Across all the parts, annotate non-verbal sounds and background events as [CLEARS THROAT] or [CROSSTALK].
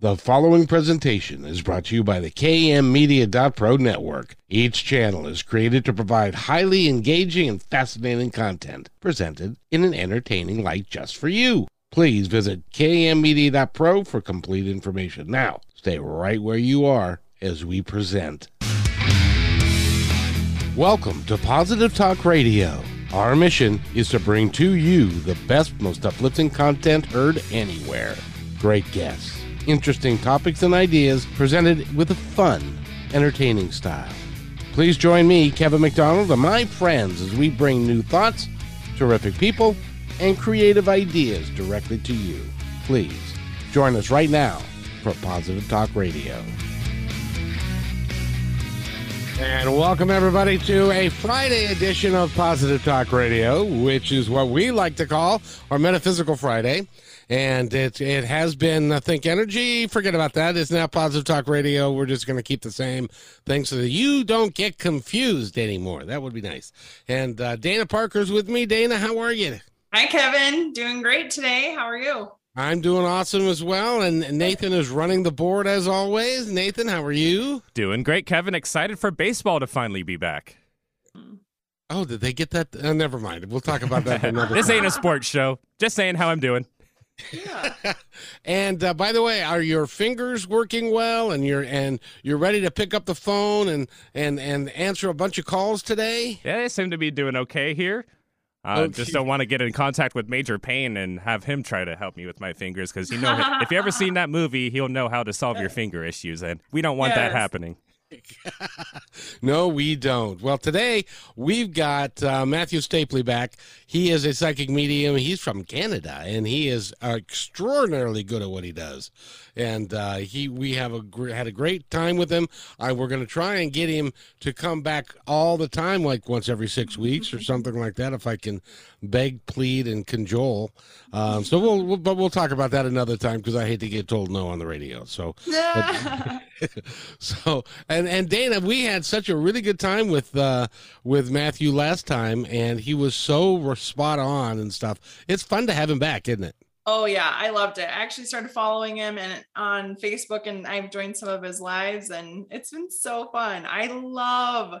The following presentation is brought to you by the KMmedia.pro network. Each channel is created to provide highly engaging and fascinating content presented in an entertaining light just for you. Please visit KMmedia.pro for complete information. Now, stay right where you are as we present. Welcome to Positive Talk Radio. Our mission is to bring to you the best, most uplifting content heard anywhere. Great guests, interesting topics and ideas presented with a fun, entertaining style. Please join me, Kevin McDonald, and my friends as we bring new thoughts, terrific people, and creative ideas directly to you. Please join us right now for Positive Talk Radio. And welcome everybody to a Friday edition of Positive Talk Radio, which is what we like to call our Metaphysical Friday. And it it has been I think energy. Forget about that. It's now Positive Talk Radio. We're just going to keep the same thing so that you don't get confused anymore. That would be nice. And uh, Dana Parker's with me. Dana, how are you? Hi, Kevin. Doing great today. How are you? I'm doing awesome as well. And Nathan is running the board as always. Nathan, how are you? Doing great, Kevin. Excited for baseball to finally be back. Oh, did they get that? Uh, never mind. We'll talk about that another [LAUGHS] This time. ain't a sports show. Just saying how I'm doing. Yeah. [LAUGHS] and uh, by the way, are your fingers working well? And you're and you're ready to pick up the phone and and and answer a bunch of calls today? Yeah, they seem to be doing okay here. Uh, Okay. Just don't want to get in contact with Major Payne and have him try to help me with my fingers because you know if you ever seen that movie, he'll know how to solve your [LAUGHS] finger issues, and we don't want that happening. [LAUGHS] No, we don't. Well, today we've got uh, Matthew Stapley back. He is a psychic medium. He's from Canada, and he is extraordinarily good at what he does. And uh, he, we have a had a great time with him. Uh, we're going to try and get him to come back all the time, like once every six weeks or something like that, if I can beg, plead, and cajole. Um, so we'll, we'll, but we'll talk about that another time because I hate to get told no on the radio. So [LAUGHS] [LAUGHS] so and and Dana, we had such a really good time with uh with Matthew last time, and he was so spot on and stuff. It's fun to have him back, isn't it? oh yeah, I loved it. I actually started following him and on Facebook, and I've joined some of his lives, and it's been so fun. I love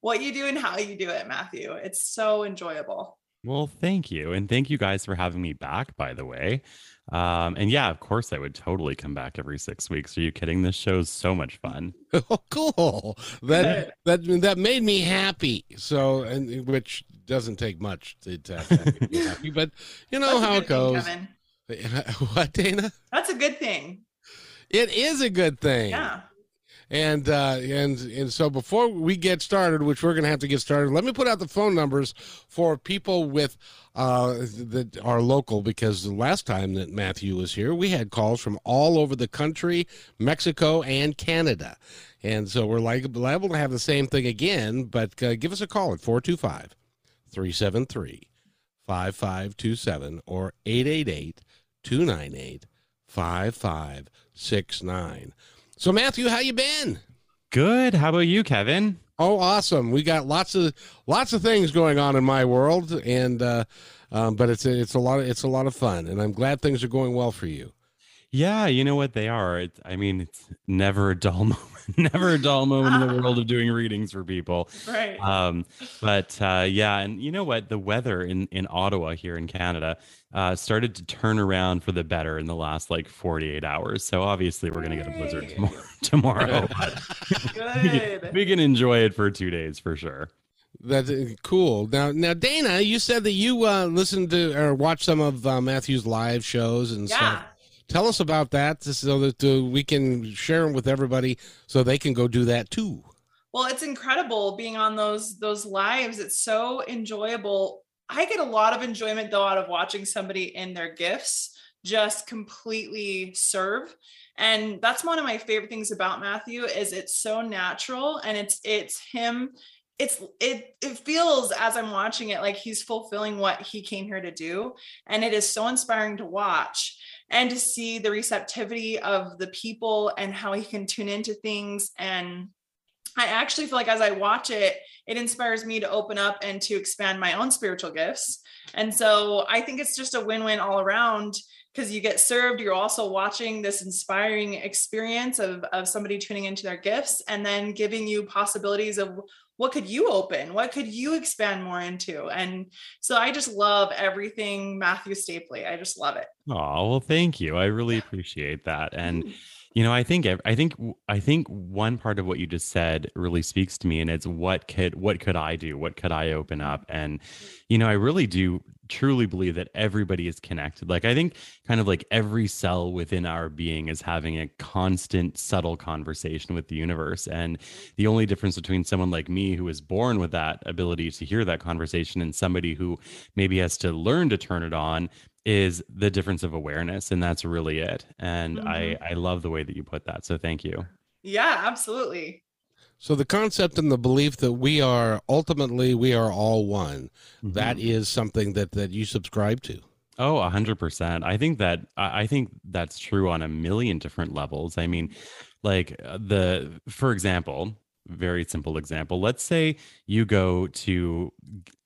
what you do and how you do it, Matthew. It's so enjoyable. Well, thank you. And thank you guys for having me back, by the way. Um, and yeah, of course, I would totally come back every six weeks. Are you kidding? This show's so much fun. [LAUGHS] Oh, cool. That that that made me happy. So, and which doesn't take much to, to that make me happy, but you know That's how good it thing, goes. Kevin. [LAUGHS] what, Dana? That's a good thing. It is a good thing. Yeah. And uh, and and so before we get started, which we're going to have to get started, let me put out the phone numbers for people with uh, that are local because the last time that Matthew was here, we had calls from all over the country, Mexico and Canada, and so we're like liable to have the same thing again. But uh, give us a call at 425 373 5527 or 888 298 5569. So Matthew, how you been? Good. How about you, Kevin? Oh, awesome! We got lots of lots of things going on in my world, and uh, um, but it's it's a lot of it's a lot of fun, and I'm glad things are going well for you. Yeah, you know what they are. It's, I mean, it's never a dull [LAUGHS] moment. [LAUGHS] never a dull moment in the world of doing readings for people. Right. Um, but uh, yeah, and you know what? The weather in in Ottawa here in Canada uh, started to turn around for the better in the last like 48 hours. So obviously, we're gonna get a blizzard [LAUGHS] tomorrow. tomorrow. [LAUGHS] but we, can, we can enjoy it for two days for sure. That's uh, cool. Now, now, Dana, you said that you uh, listened to or watched some of uh, Matthew's live shows and Yeah. stuff. Tell us about that, so that uh, we can share them with everybody, so they can go do that too. Well, it's incredible being on those those lives. It's so enjoyable. I get a lot of enjoyment though out of watching somebody in their gifts just completely serve. And that's one of my favorite things about Matthew is it's so natural and it's it's him it's it it feels as I'm watching it like he's fulfilling what he came here to do and it is so inspiring to watch and to see the receptivity of the people and how he can tune into things and I actually feel like as I watch it, it inspires me to open up and to expand my own spiritual gifts. And so I think it's just a win win all around. because you get served you're also watching this inspiring experience of, of somebody tuning into their gifts and then giving you possibilities of what could you open? What could you expand more into? And so i just love everything matthew stapley. I just love it. Oh well thank you. I really [LAUGHS] appreciate that. And Mm. you know i think i think i think one part of what you just said really speaks to me and it's what could what could i do? What could i open up? And you know i really do truly believe that everybody is connected. Like i think kind of like every cell within our being is having a constant subtle conversation with the universe. And the only difference between someone like me who is born with that ability to hear that conversation and somebody who maybe has to learn to turn it on is the difference of awareness. And that's really it. And i mm-hmm. i love the way that you put that. So thank you. Yeah absolutely So the concept and the belief that we are ultimately we are all one, that Mhm. is something that that you subscribe to. oh a hundred percent i think that i I think that's true on a million different levels i mean like uh, the for example very simple example let's say you go to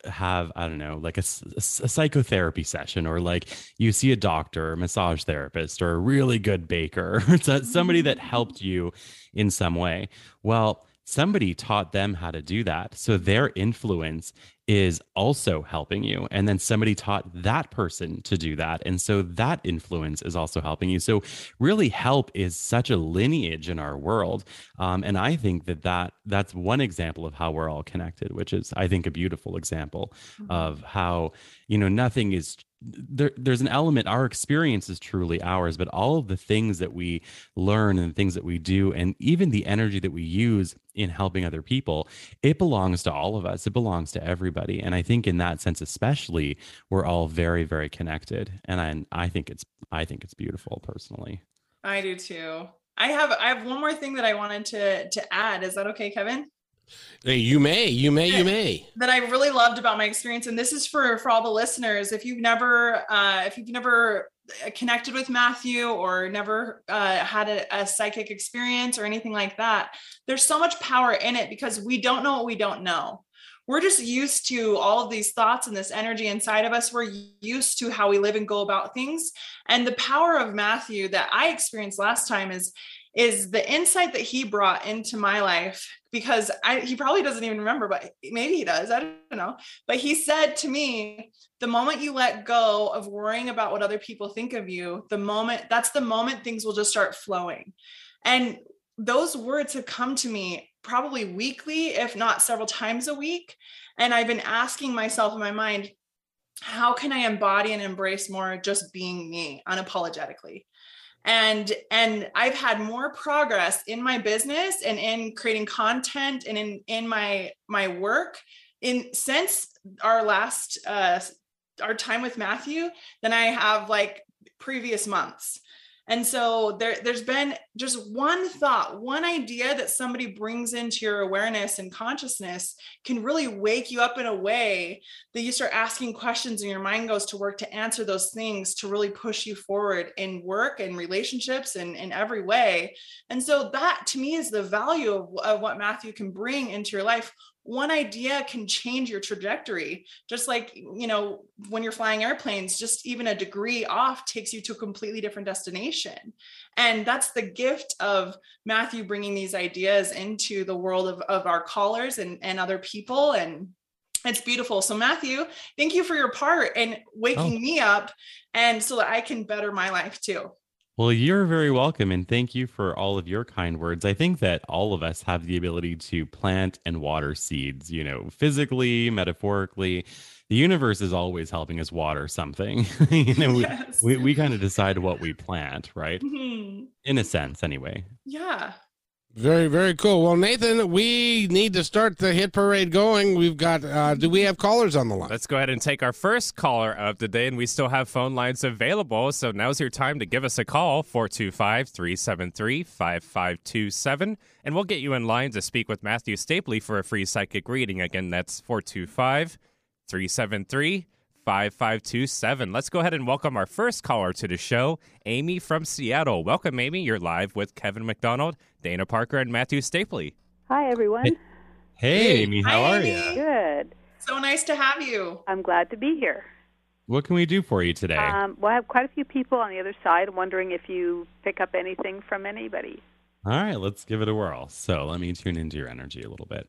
have i don't know like a psychotherapy session or like you see a doctor a massage therapist or a really good baker [LAUGHS] somebody that helped you in some way well somebody taught them how to do that. So their influence is also helping you. And then somebody taught that person to do that. And so that influence is also helping you. So really help is such a lineage in our world. Um, and i think that that that's one example of how we're all connected which is i think a beautiful example of how you know nothing is there, there's an element our experience is truly ours but all of the things that we learn and the things that we do and even the energy that we use in helping other people it belongs to all of us. It belongs to everybody and i think in that sense especially we're all very very connected. And i, I think it's i think it's beautiful personally. I do too. I have i have one more thing that i wanted to to add. Is that okay kevin? Hey, you may, you may, you may. that I really loved about my experience, and this is for for all the listeners. If you've never, uh, if you've never uh, connected with Matthew or never uh, had a, a psychic experience or anything like that, there's so much power in it because we don't know what we don't know. We're just used to all of these thoughts and this energy inside of us. We're used to how we live and go about things. And the power of Matthew that I experienced last time is is the insight that he brought into my life because I, he probably doesn't even remember, but maybe he does. I don't know. But he said to me, the moment you let go of worrying about what other people think of you, the moment that's the moment things will just start flowing. And those words have come to me probably weekly, if not several times a week. And I've been asking myself in my mind, how can I embody and embrace more just being me unapologetically? and and i've had more progress in my business and in creating content and in in my my work in since our last uh our time with matthew than i have like previous months and so there there's been just one thought one idea that somebody brings into your awareness and consciousness can really wake you up in a way that you start asking questions and your mind goes to work to answer those things to really push you forward in work and relationships and in every way. And so that to me is the value of, of what Matthew can bring into your life. One idea can change your trajectory, just like, you know, when you're flying airplanes, just even a degree off takes you to a completely different destination. And that's the gift of Matthew bringing these ideas into the world of, of our callers and, and other people. And it's beautiful. So Matthew, thank you for your part in waking Oh. me up and so that I can better my life too. Well, you're very welcome, and thank you for all of your kind words. I think that all of us have the ability to plant and water seeds, you know, physically, metaphorically. The universe is always helping us water something. [LAUGHS] you know, we, yes. we, we kind of decide what we plant, right? Mhm. In a sense, anyway. Yeah. Very, very cool. Well, Nathan, we need to start the hit parade going. We've got, uh, do we have callers on the line? Let's go ahead and take our first caller of the day, and we still have phone lines available. So now's your time to give us a call 425 373 5527, and we'll get you in line to speak with Matthew Stapley for a free psychic reading. Again, that's 425 373 5527. Let's go ahead and welcome our first caller to the show, Amy from Seattle. Welcome, Amy. You're live with Kevin McDonald, Dana Parker, and Matthew Stapley. Hi, everyone. Hey. Hey, Hey. Amy, how Hi, are Amy. you? Good. So nice to have you. I'm glad to be here. What can we do for you today? Um, well, I have quite a few people on the other side wondering if you pick up anything from anybody. All right, let's give it a whirl. So let me tune into your energy a little bit.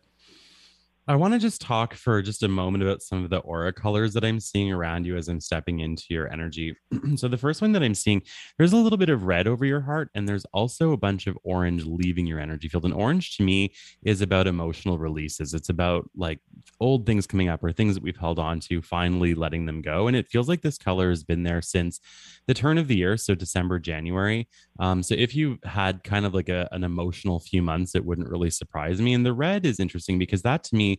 I want to just talk for just a moment about some of the aura colors that I'm seeing around you as I'm stepping into your energy. [CLEARS THROAT] so, the first one that I'm seeing, there's a little bit of red over your heart, and there's also a bunch of orange leaving your energy field. And orange to me is about emotional releases. It's about like old things coming up or things that we've held on to, finally letting them go. And it feels like this color has been there since the turn of the year. So, December, January. Um, so, if you had kind of like a, an emotional few months, it wouldn't really surprise me. And the red is interesting because that to me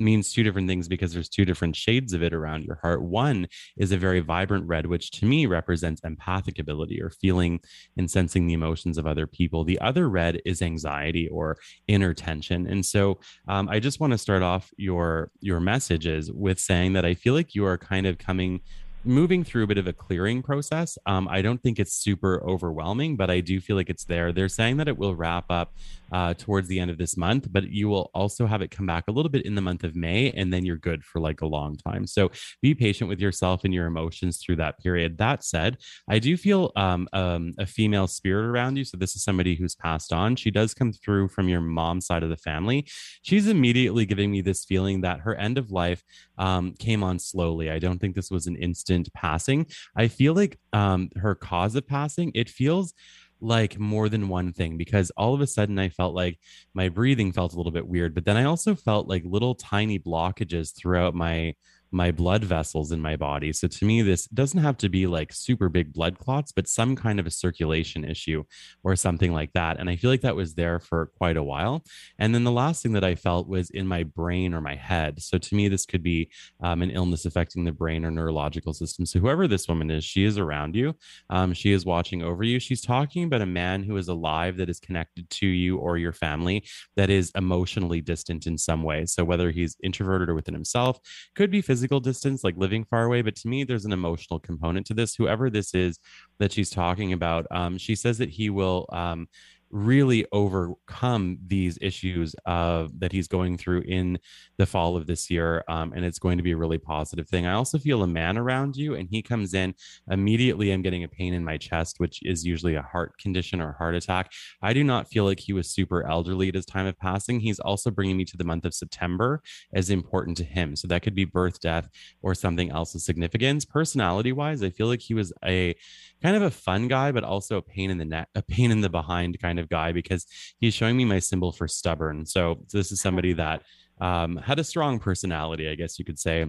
means two different things because there's two different shades of it around your heart. One is a very vibrant red, which to me represents empathic ability or feeling and sensing the emotions of other people. The other red is anxiety or inner tension. And so um, I just want to start off your your messages with saying that I feel like you are kind of coming moving through a bit of a clearing process. Um, I don't think it's super overwhelming, but I do feel like it's there. They're saying that it will wrap up uh, towards the end of this month, but you will also have it come back a little bit in the month of May, and then you're good for like a long time. So be patient with yourself and your emotions through that period. That said, I do feel um, um, a female spirit around you. So this is somebody who's passed on. She does come through from your mom's side of the family. She's immediately giving me this feeling that her end of life um, came on slowly. I don't think this was an instant passing. I feel like um, her cause of passing, it feels like more than one thing because all of a sudden I felt like my breathing felt a little bit weird, but then I also felt like little tiny blockages throughout my my blood vessels in my body. So to me, this doesn't have to be like super big blood clots, but some kind of a circulation issue or something like that. And I feel like that was there for quite a while. And then the last thing that I felt was in my brain or my head. So to me, this could be um, an illness affecting the brain or neurological system. So whoever this woman is, she is around you. Um, she is watching over you. She's talking about a man who is alive that is connected to you or your family that is emotionally distant in some way. So whether he's introverted or within himself, could be physically physical distance, like living far away, but to me, there's an emotional component to this. Whoever this is that she's talking about, um, she says that he will um, really overcome these issues uh, that he's going through in the fall of this year. Um, and it's going to be a really positive thing. I also feel a man around you, and he comes in immediately. I'm getting a pain in my chest, which is usually a heart condition or heart attack. I do not feel like he was super elderly at his time of passing. He's also bringing me to the month of September as important to him. So that could be birth, death, or something else of significance. Personality wise, I feel like he was a kind of a fun guy, but also a pain in the neck, a pain in the behind kind of guy because he's showing me my symbol for stubborn. So this is somebody that um, had a strong personality, I guess you could say.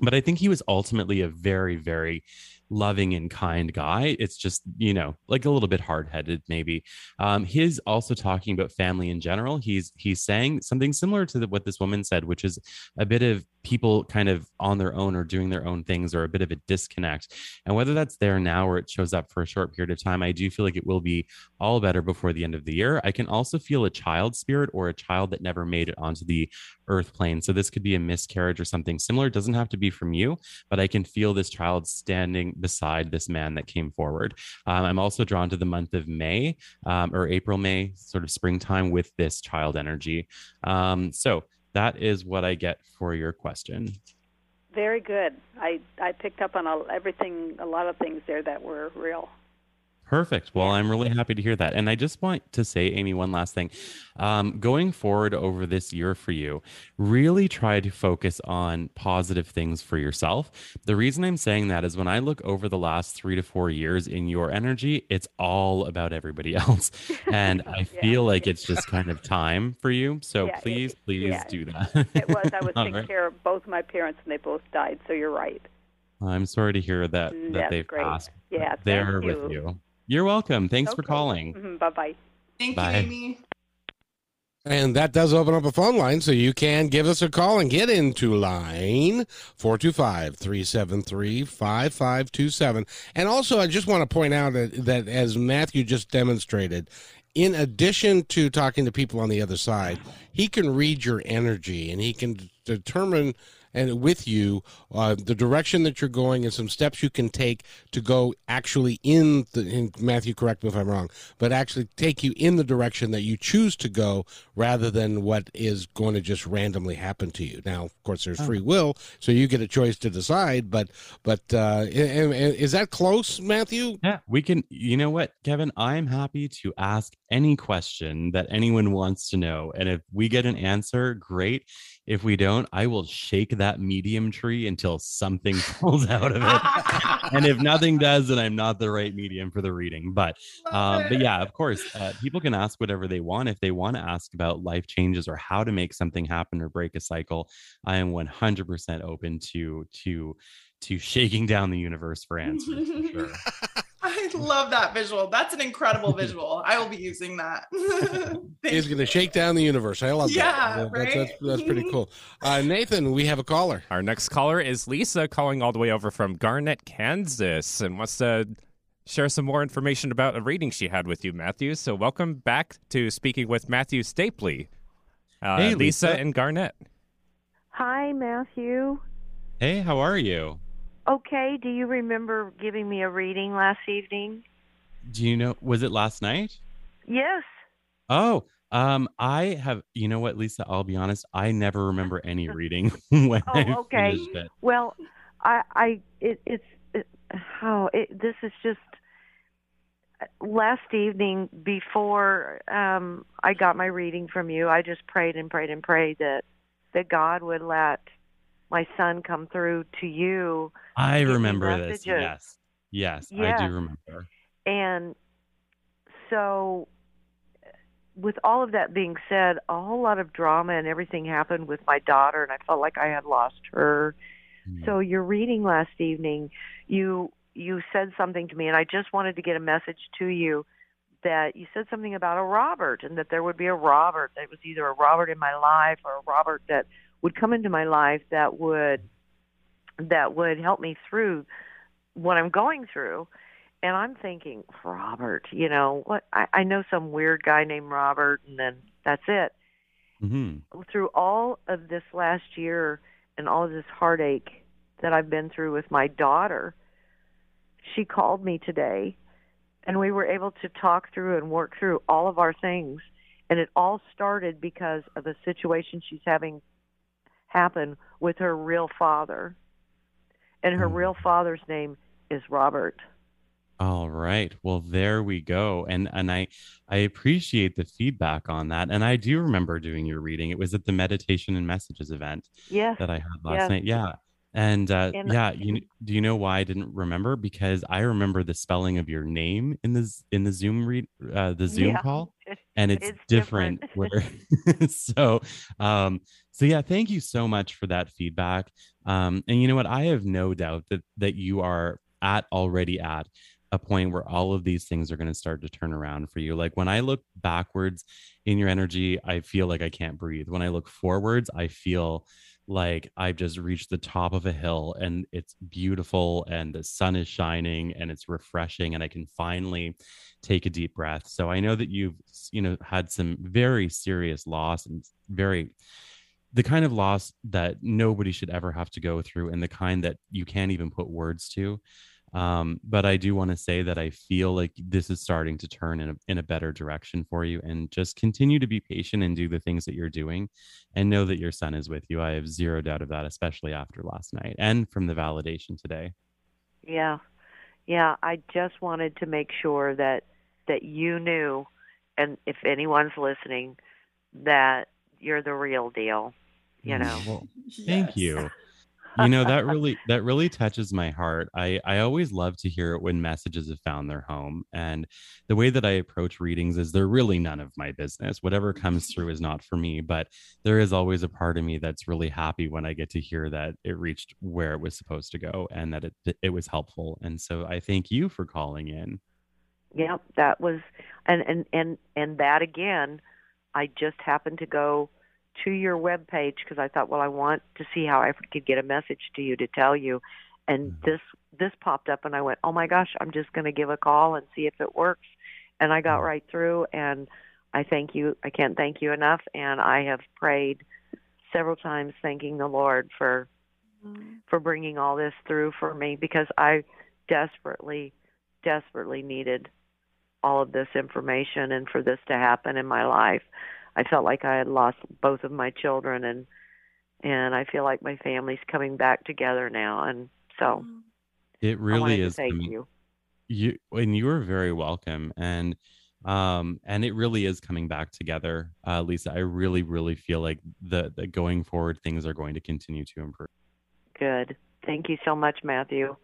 But I think he was ultimately a very, very loving and kind guy. It's just, you know, like a little bit hard-headed maybe. Um, he's also talking about family in general. He's he's saying something similar to the, what this woman said, which is a bit of people kind of on their own or doing their own things or a bit of a disconnect. And whether that's there now or it shows up for a short period of time, I do feel like it will be all better before the end of the year. I can also feel a child spirit or a child that never made it onto the earth plane. So this could be a miscarriage or something similar. It doesn't have to be from you, but I can feel this child standing beside this man that came forward. Um, I'm also drawn to the month of May um, or April, May, sort of springtime with this child energy. Um, so that is what I get for your question. Very good. I I picked up on a, everything, a lot of things there that were real. Perfect. Well, I'm really happy to hear that. And I just want to say, Amy, one last thing. Um, going forward over this year for you, really try to focus on positive things for yourself. The reason I'm saying that is when I look over the last three to four years in your energy, it's all about everybody [LAUGHS] else. And I [LAUGHS] feel like it's just kind of time for you. So yeah, please, it, please yeah. do that. it was. I [LAUGHS] was taking right. care of both my parents and they both died. So you're right. I'm sorry to hear that, that That's they've great. passed. Yeah, there you. with you. You're welcome. Thanks okay. for calling. Mm-hmm. Bye bye. Thank Bye. you, Amy. And that does open up a phone line, so you can give us a call and get into line 425 373 5527. And also, I just want to point out that, that, as Matthew just demonstrated, in addition to talking to people on the other side, he can read your energy and he can determine and with you uh, the direction that you're going and some steps you can take to go actually in the in Matthew correct me if I'm wrong but actually take you in the direction that you choose to go rather than what is going to just randomly happen to you now of course there's free will so you get a choice to decide but but uh, is that close Matthew Yeah, we can. You know what, Kevin? I'm happy to ask any question that anyone wants to know. And if we get an answer, great. If we don't, I will shake that medium tree until something [LAUGHS] pulls out of it. and if nothing [LAUGHS] does, then I'm not the right medium for the reading. But um, but yeah, of course, uh, people can ask whatever they want. If they want to ask about life changes or how to make something happen or break a cycle, I am 100% open to to to shaking down the universe for answers. For sure. [LAUGHS] I love that visual. That's an incredible visual. I will be using that. [LAUGHS] Thank is going to shake down the universe I love Yeah, that that's, that's, right? that's pretty cool uh, Nathan we have a caller Our next caller is Lisa, calling all the way over from Garnett, Kansas, and wants to share some more information about a reading she had with you, Matthew. So, welcome back to speaking with Matthew Stapley. Uh, Hey, Lisa Lisa. and Garnett. Hi, Matthew. Hey, how are you? Okay, do you remember giving me a reading last evening? Do you know? Was it last night? Yes. Oh, um, I have. You know what, Lisa? I'll be honest. I never remember any [LAUGHS] reading [LAUGHS] when Oh, I okay. finished it. Well, I, I, it, it's, it, how it, this is just last evening before um, I got my reading from you. I just prayed and prayed and prayed that that God would let my son come through to you I remember this. messages. Yes, yes, I do remember. And so, with all of that being said, a whole lot of drama and everything happened with my daughter, and I felt like I had lost her. Hmm. So, your reading last evening, you you said something to me, and I just wanted to get a message to you that you said something about a Robert, and that there would be a Robert. That was either a Robert in my life or a Robert that would come into my life that would that would help me through what I'm going through. And I'm thinking, Robert, you know, what I, I know some weird guy named Robert and then that's it. hmm Through all of this last year and all of this heartache that I've been through with my daughter, she called me today and we were able to talk through and work through all of our things. And it all started because of a situation she's having happen with her real father. And her Mm. real father's name is Robert. All right. Well, there we go. And and I I appreciate the feedback on that. And I do remember doing your reading. It was at the meditation and messages event Yes. that I had last night. Yeah. And uh, And- yeah, you do you know why I didn't remember? Because I remember the spelling of your name in the in the Zoom read uh, the Zoom Yeah. call, [LAUGHS] and it's, It's different. different. [LAUGHS] where [LAUGHS] so um so yeah, thank you so much for that feedback. Um, and you know what? I have no doubt that that you are at already at a point where all of these things are going to start to turn around for you. Like when I look backwards in your energy, I feel like I can't breathe. When I look forwards, I feel like I've just reached the top of a hill and it's beautiful and the sun is shining and it's refreshing and I can finally take a deep breath. So I know that you've, you know, had some very serious loss and very the kind of loss that nobody should ever have to go through and the kind that you can't even put words to um, but i do want to say that i feel like this is starting to turn in a, in a better direction for you and just continue to be patient and do the things that you're doing and know that your son is with you i have zero doubt of that especially after last night and from the validation today Yeah. Yeah, I just wanted to make sure that that you knew and if anyone's listening that you're the real deal, you know. Well, Thank you. You know that [LAUGHS] really that really touches my heart. I I always love to hear it when messages have found their home. And the way that I approach readings is they're really none of my business. Whatever comes through is not for me, but there is always a part of me that's really happy when I get to hear that it reached where it was supposed to go and that it it was helpful. And so I thank you for calling in. yeah that was and and and and that again, I just happened to go to your web page because I thought, well, I want to see how I could get a message to you to tell you, and Mhm. this this popped up, and I went, oh my gosh, I'm just going to give a call and see if it works, and I got Mhm. right through, and I thank you. I can't thank you enough, and I have prayed several times thanking the Lord for for bringing all this through for me because I desperately, desperately needed all of this information and for this to happen in my life. I felt like I had lost both of my children and and I feel like my family's coming back together now and so It really is. thank I mean, you. you and you are very welcome and um and it really is coming back together uh lisa i really really feel like the, the going forward things are going to continue to improve Good. Thank you so much, Matthew.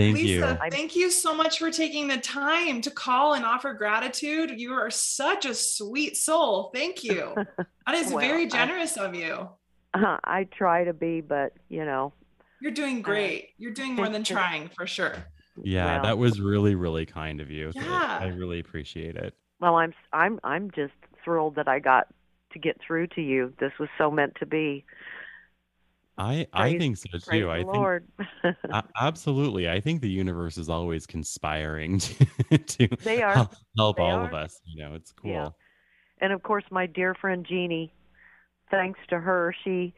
Thank Lisa, you thank you so much for taking the time to call and offer gratitude. You are such a sweet soul. Thank you. [LAUGHS] That is Well, very I- generous of you. Uh-huh, I try to be, but you know, You're doing uh, great. You're doing more than trying for sure. yeah well- that was really really kind of you Yeah. i really appreciate it well, I'm I'm I'm just thrilled that I got to get through to you. This was so meant to be. I i Praise- think so too i think Lord. [LAUGHS] absolutely i think the universe is always conspiring [LAUGHS] to, to They are. help, help They all of us you know it's cool Yeah. and of course my dear friend Jeannie, thanks to her, she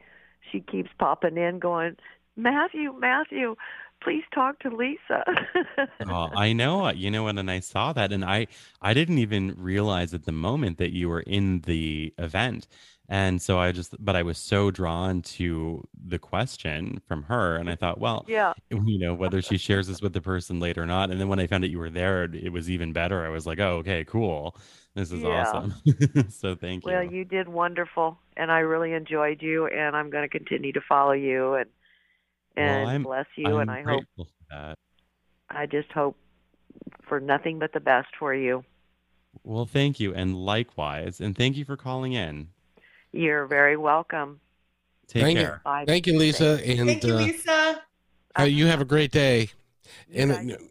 she keeps popping in going, Matthew, Matthew, please talk to Lisa. [LAUGHS] oh, I know. You know, and then I saw that, and I I didn't even realize at the moment that you were in the event, and so I just, but I was so drawn to the question from her, and I thought, well, yeah. you know, whether she shares this with the person later or not, and then when I found out you were there, it was even better. I was like, oh, okay, cool, this is Yeah. awesome. [LAUGHS] so thank you. Well, you did wonderful, and I really enjoyed you, and I'm going to continue to follow you and and I'm- bless you, I'm and I hope that. I just hope for nothing but the best for you. Well, thank you, and likewise, and thank you for calling in. You're very welcome. Take Thank you. care. Bye. Thank you, Lisa. And Thank you, uh, Lisa. uh, you have a great day. You And guys- uh,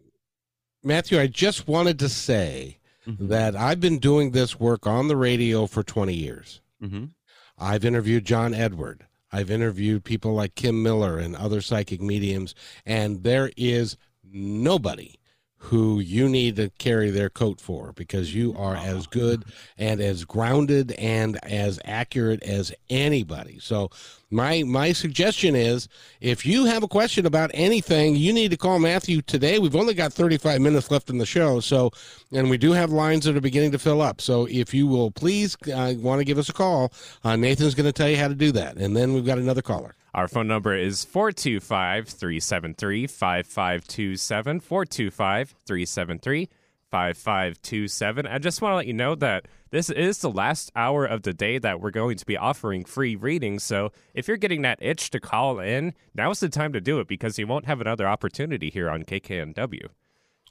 Matthew, I just wanted to say Mhm. that I've been doing this work on the radio for 20 years. Mhm. I've interviewed John Edward. I've interviewed people like Kim Miller and other psychic mediums, and there is nobody who you need to carry their coat for because you are as good and as grounded and as accurate as anybody. So my my suggestion is if you have a question about anything, you need to call Matthew today. We've only got 35 minutes left in the show, so and we do have lines that are beginning to fill up. So if you will please uh, want to give us a call, uh, Nathan's going to tell you how to do that, and then we've got another caller. Our phone number is 425 373 5527. 425 373 5527. I just want to let you know that this is the last hour of the day that we're going to be offering free readings. So if you're getting that itch to call in, now's the time to do it because you won't have another opportunity here on KKNW.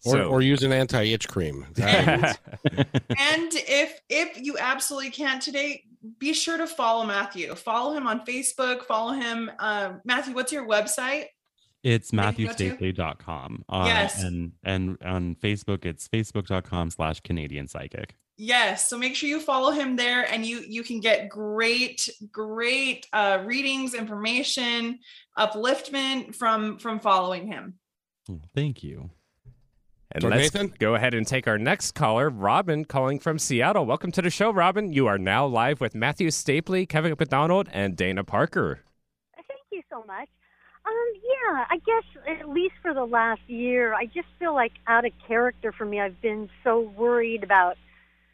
Or, So- or use an anti-itch cream. [LAUGHS] And if if you absolutely can't today, be sure to follow Matthew. Follow him on Facebook. Follow him. Uh, Matthew, what's your website? It's That you go matthewstapley.com. Uh, Yes. And, and on Facebook, it's facebook.com slash Canadian Psychic. Yes. So make sure you follow him there, and you you can get great great uh, readings, information, upliftment from from following him. Oh, Thank you. And So, let's Nathan? go ahead and take our next caller, Robin, calling from Seattle. Welcome to the show, Robin. You are now live with Matthew Stapley, Kevin McDonald, and Dana Parker. Thank you so much. Um, yeah, I guess at least for the last year, I just feel like out of character for me. I've been so worried about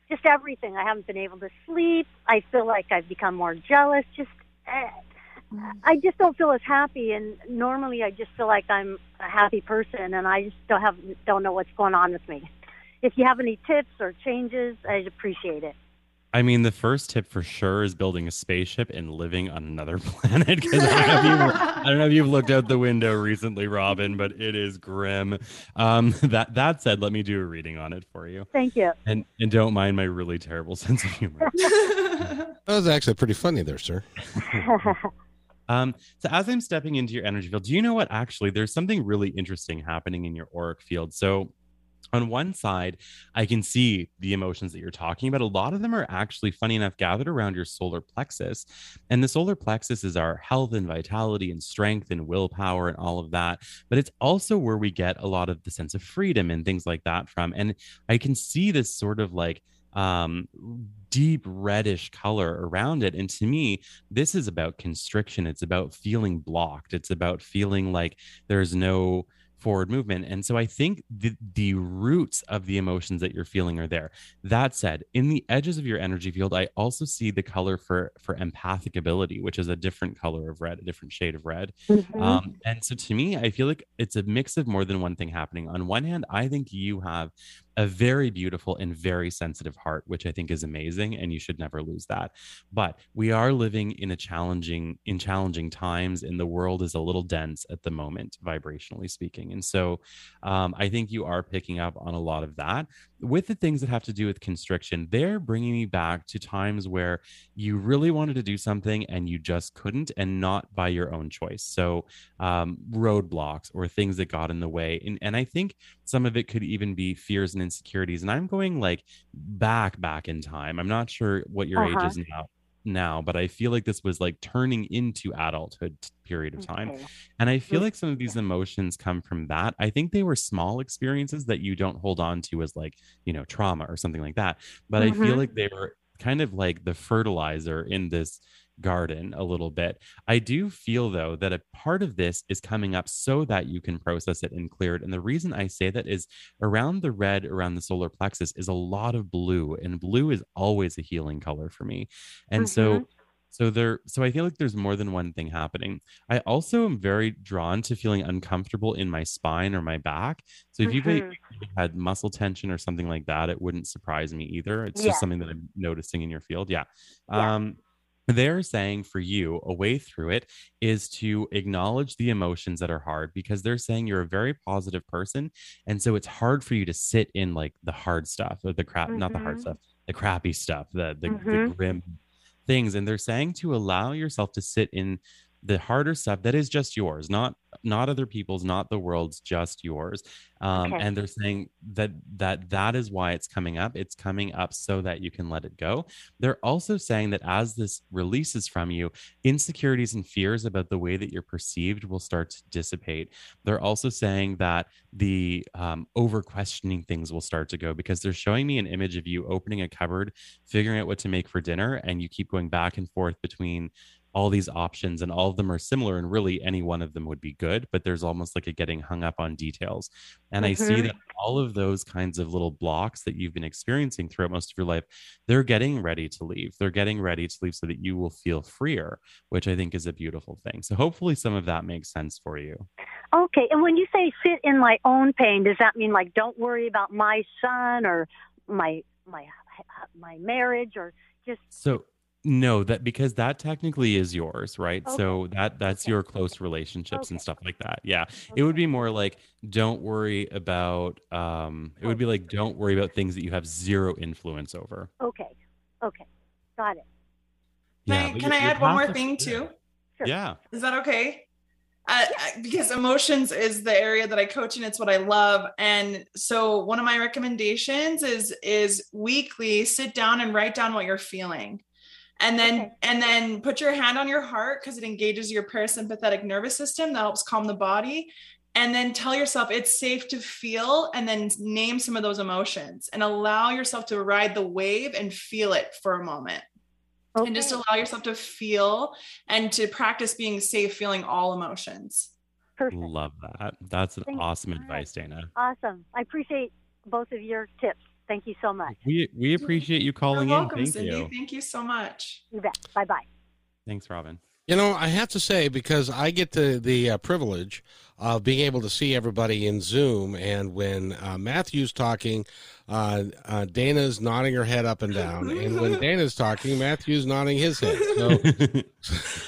just everything. I haven't been able to sleep. I feel like I've become more jealous. Just, uh, I just don't feel as happy. And normally, I just feel like I'm a happy person, and I just don't have don't know what's going on with me. If you have any tips or changes, I'd appreciate it. I mean, the first tip for sure is building a spaceship and living on another [LAUGHS] planet. Because I, don't know if you- I don't know if you've looked out the window recently, Robin, but it is grim. Um, [LAUGHS] that that said, let me do a reading on it for you, Thank you. and and don't mind my really terrible [LAUGHS] sense of humor. that was actually pretty funny there, sir. Um, so as I'm stepping into your energy field, do you know what? Actually, there's something really interesting happening in your auric field. So on one side, I can see the emotions that you're talking about. A lot of them are actually, funny enough, gathered around your solar plexus. And the solar plexus is our health and vitality and strength and willpower and all of that. But it's also where we get a lot of the sense of freedom and things like that from. And I can see this sort of like um deep reddish color around it. And to me, this is about constriction. It's about feeling blocked. It's about feeling like there's no forward movement. And so I think the, the roots of the emotions that you're feeling are there. That said, in the edges of your energy field, I also see the color for for empathic ability, which is a different color of red, a different shade of red. Mhm. Um, and so to me, I feel like it's a mix of more than one thing happening. On one hand, I think you have a very beautiful and very sensitive heart, which I think is amazing, and you should never lose that. But we are living in a challenging, in challenging times, and the world is a little dense at the moment, vibrationally speaking. And so, um, I think you are picking up on a lot of that. With the things that have to do with constriction, they're bringing me back to times where you really wanted to do something and you just couldn't, and not by your own choice. So, um, roadblocks or things that got in the way, and and I think some of it could even be fears and insecurities and i'm going like back back in time i'm not sure what your Uh-huh. age is now now but i feel like this was like turning into adulthood period of time Okay. and i feel Mm, like some of these emotions come from that i think they were small experiences that you don't hold on to as like you know trauma or something like that but i feel Mhm. like they were kind of like the fertilizer in this garden a little bit I do feel though that a part of this is coming up so that you can process it and clear it. And the reason I say that is around the red, around the solar plexus, is a lot of blue, and blue is always a healing color for me. And so, so there, so I feel like there's more than one thing happening. I also am very drawn to feeling uncomfortable in my spine or my back. So if you've Mhm. had muscle tension or something like that, it wouldn't surprise me either. It's Yeah. just something that I'm noticing in your field. Yeah. Yeah. Um, they're saying for you, a way through it is to acknowledge the emotions that are hard because they're saying you're a very positive person. And so it's hard for you to sit in like the hard stuff or the crap, not the hard Mhm. stuff, the crappy stuff, the, the, the Mhm. grim things. And they're saying to allow yourself to sit in the harder stuff that is just yours, not not other people's, not the world's, just yours. Um, Okay. And they're saying that that that is why it's coming up. It's coming up so that you can let it go. They're also saying that as this releases from you, insecurities and fears about the way that you're perceived will start to dissipate. They're also saying that the um, over questioning things will start to go because they're showing me an image of you opening a cupboard, figuring out what to make for dinner, and you keep going back and forth between all these options and all of them are similar and really any one of them would be good but there's almost like a getting hung up on details. And i see Mhm. that all of those kinds of little blocks that you've been experiencing throughout most of your life they're getting ready to leave. They're getting ready to leave so that you will feel freer which i think is a beautiful thing. So hopefully some of that makes sense for you. Okay, and when you say sit in my own pain, does that mean like don't worry about my son or my my my marriage or just so no that because that technically is yours right so that that's Okay. your close relationships and stuff like that yeah it would be more like don't worry about um it would be like don't worry about things that you have zero influence over okay, okay, got it. Can yeah I, can I add one more path thing clear. too? Sure. yeah Is that okay? Uh, because emotions is the area that I coach and it's what I love. And so one of my recommendations is is weekly sit down and write down what you're feeling. And then Okay. and then put your hand on your heart because it engages your parasympathetic nervous system that helps calm the body. And then tell yourself it's safe to feel and then name some of those emotions and allow yourself to ride the wave and feel it for a moment Okay. and just allow yourself to feel and to practice being safe feeling all emotions Perfect. love that that's an Thank awesome All right. advice dana Awesome. I appreciate both of your tips. Thank you so much. we we appreciate you calling you're in thank cindy you thank you so much You bet. Bye bye. thanks robin You know, I have to say because I get the the uh, privilege of being able to see everybody in Zoom, and when uh, Matthew's talking, uh, uh, Dana's nodding her head up and down, and when [LAUGHS] Dana's talking, Matthew's nodding his head. So, [LAUGHS]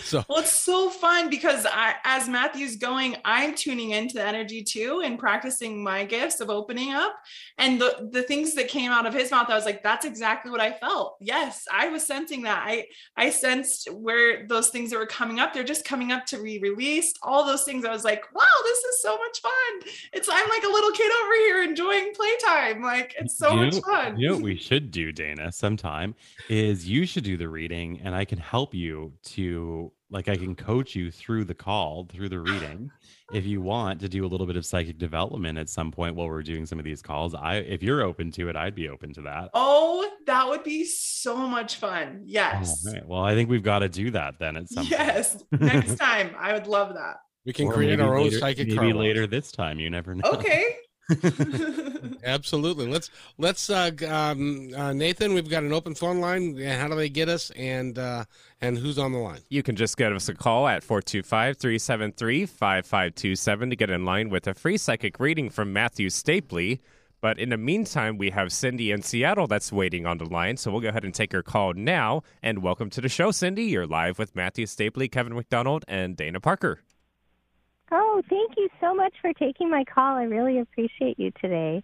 so well it's so fun because I, as matthew's going i'm tuning into the energy too and practicing my gifts of opening up. And the the things that came out of his mouth i was like that's exactly what i felt. Yes i was sensing that. I i sensed where those things that were coming up they're just coming up to be released. All those things i was like wow this is so much fun it's i'm like a little kid over here enjoying playtime like it's so You much fun You know what we should do, Dana, sometime is you should do the reading and I can help you to like I can coach you through the call, through the [SIGHS] reading. If you want to do a little bit of psychic development at some point while we're doing some of these calls, I if you're open to it, I'd be open to that. Oh, that would be so much fun. Yes. Right. Well, I think we've got to do that then at some yes. Next [LAUGHS] time. I would love that. We can Or create maybe our own later- psychic maybe car wash. later this time. You never know. Okay. [LAUGHS] Absolutely. Let's let's uh, um, uh, Nathan. We've got an open phone line. How do they get us? And uh, and who's on the line? You can just give us a call at 425 373 5527 to get in line with a free psychic reading from Matthew Stapley. But in the meantime, we have Cindy in Seattle that's waiting on the line. So we'll go ahead and take her call now. And welcome to the show, Cindy. You're live with Matthew Stapley, Kevin McDonald, and Dana Parker. Oh, thank you so much for taking my call. I really appreciate you today.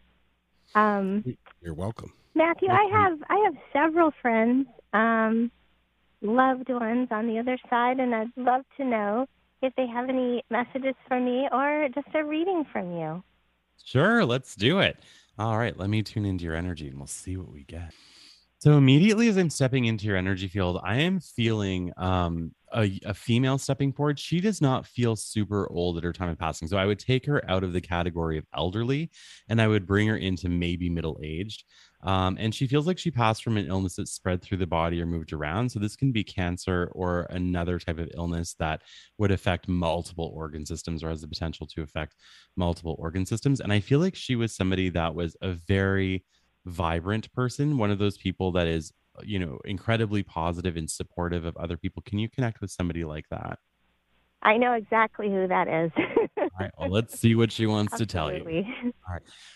Um, You're welcome. Matthew, I have I have several friends, um, loved ones on the other side, and I'd love to know if they have any messages for me or just a reading from you. Sure, let's do it. All right, let me tune into your energy and we'll see what we get. So immediately as I'm stepping into your energy field, I am feeling um, a, a female stepping forward. She does not feel super old at her time of passing. So I would take her out of the category of elderly and I would bring her into maybe middle aged. Um, and she feels like she passed from an illness that spread through the body or moved around. So this can be cancer or another type of illness that would affect multiple organ systems or has the potential to affect multiple organ systems. And I feel like she was somebody that was a very vibrant person, one of those people that is, uh, you know, incredibly positive and supportive of other people. Can you connect with somebody like that? I know exactly who that is. All right, well, let's see what she [LAUGHS] wants to tell you. Absolutely.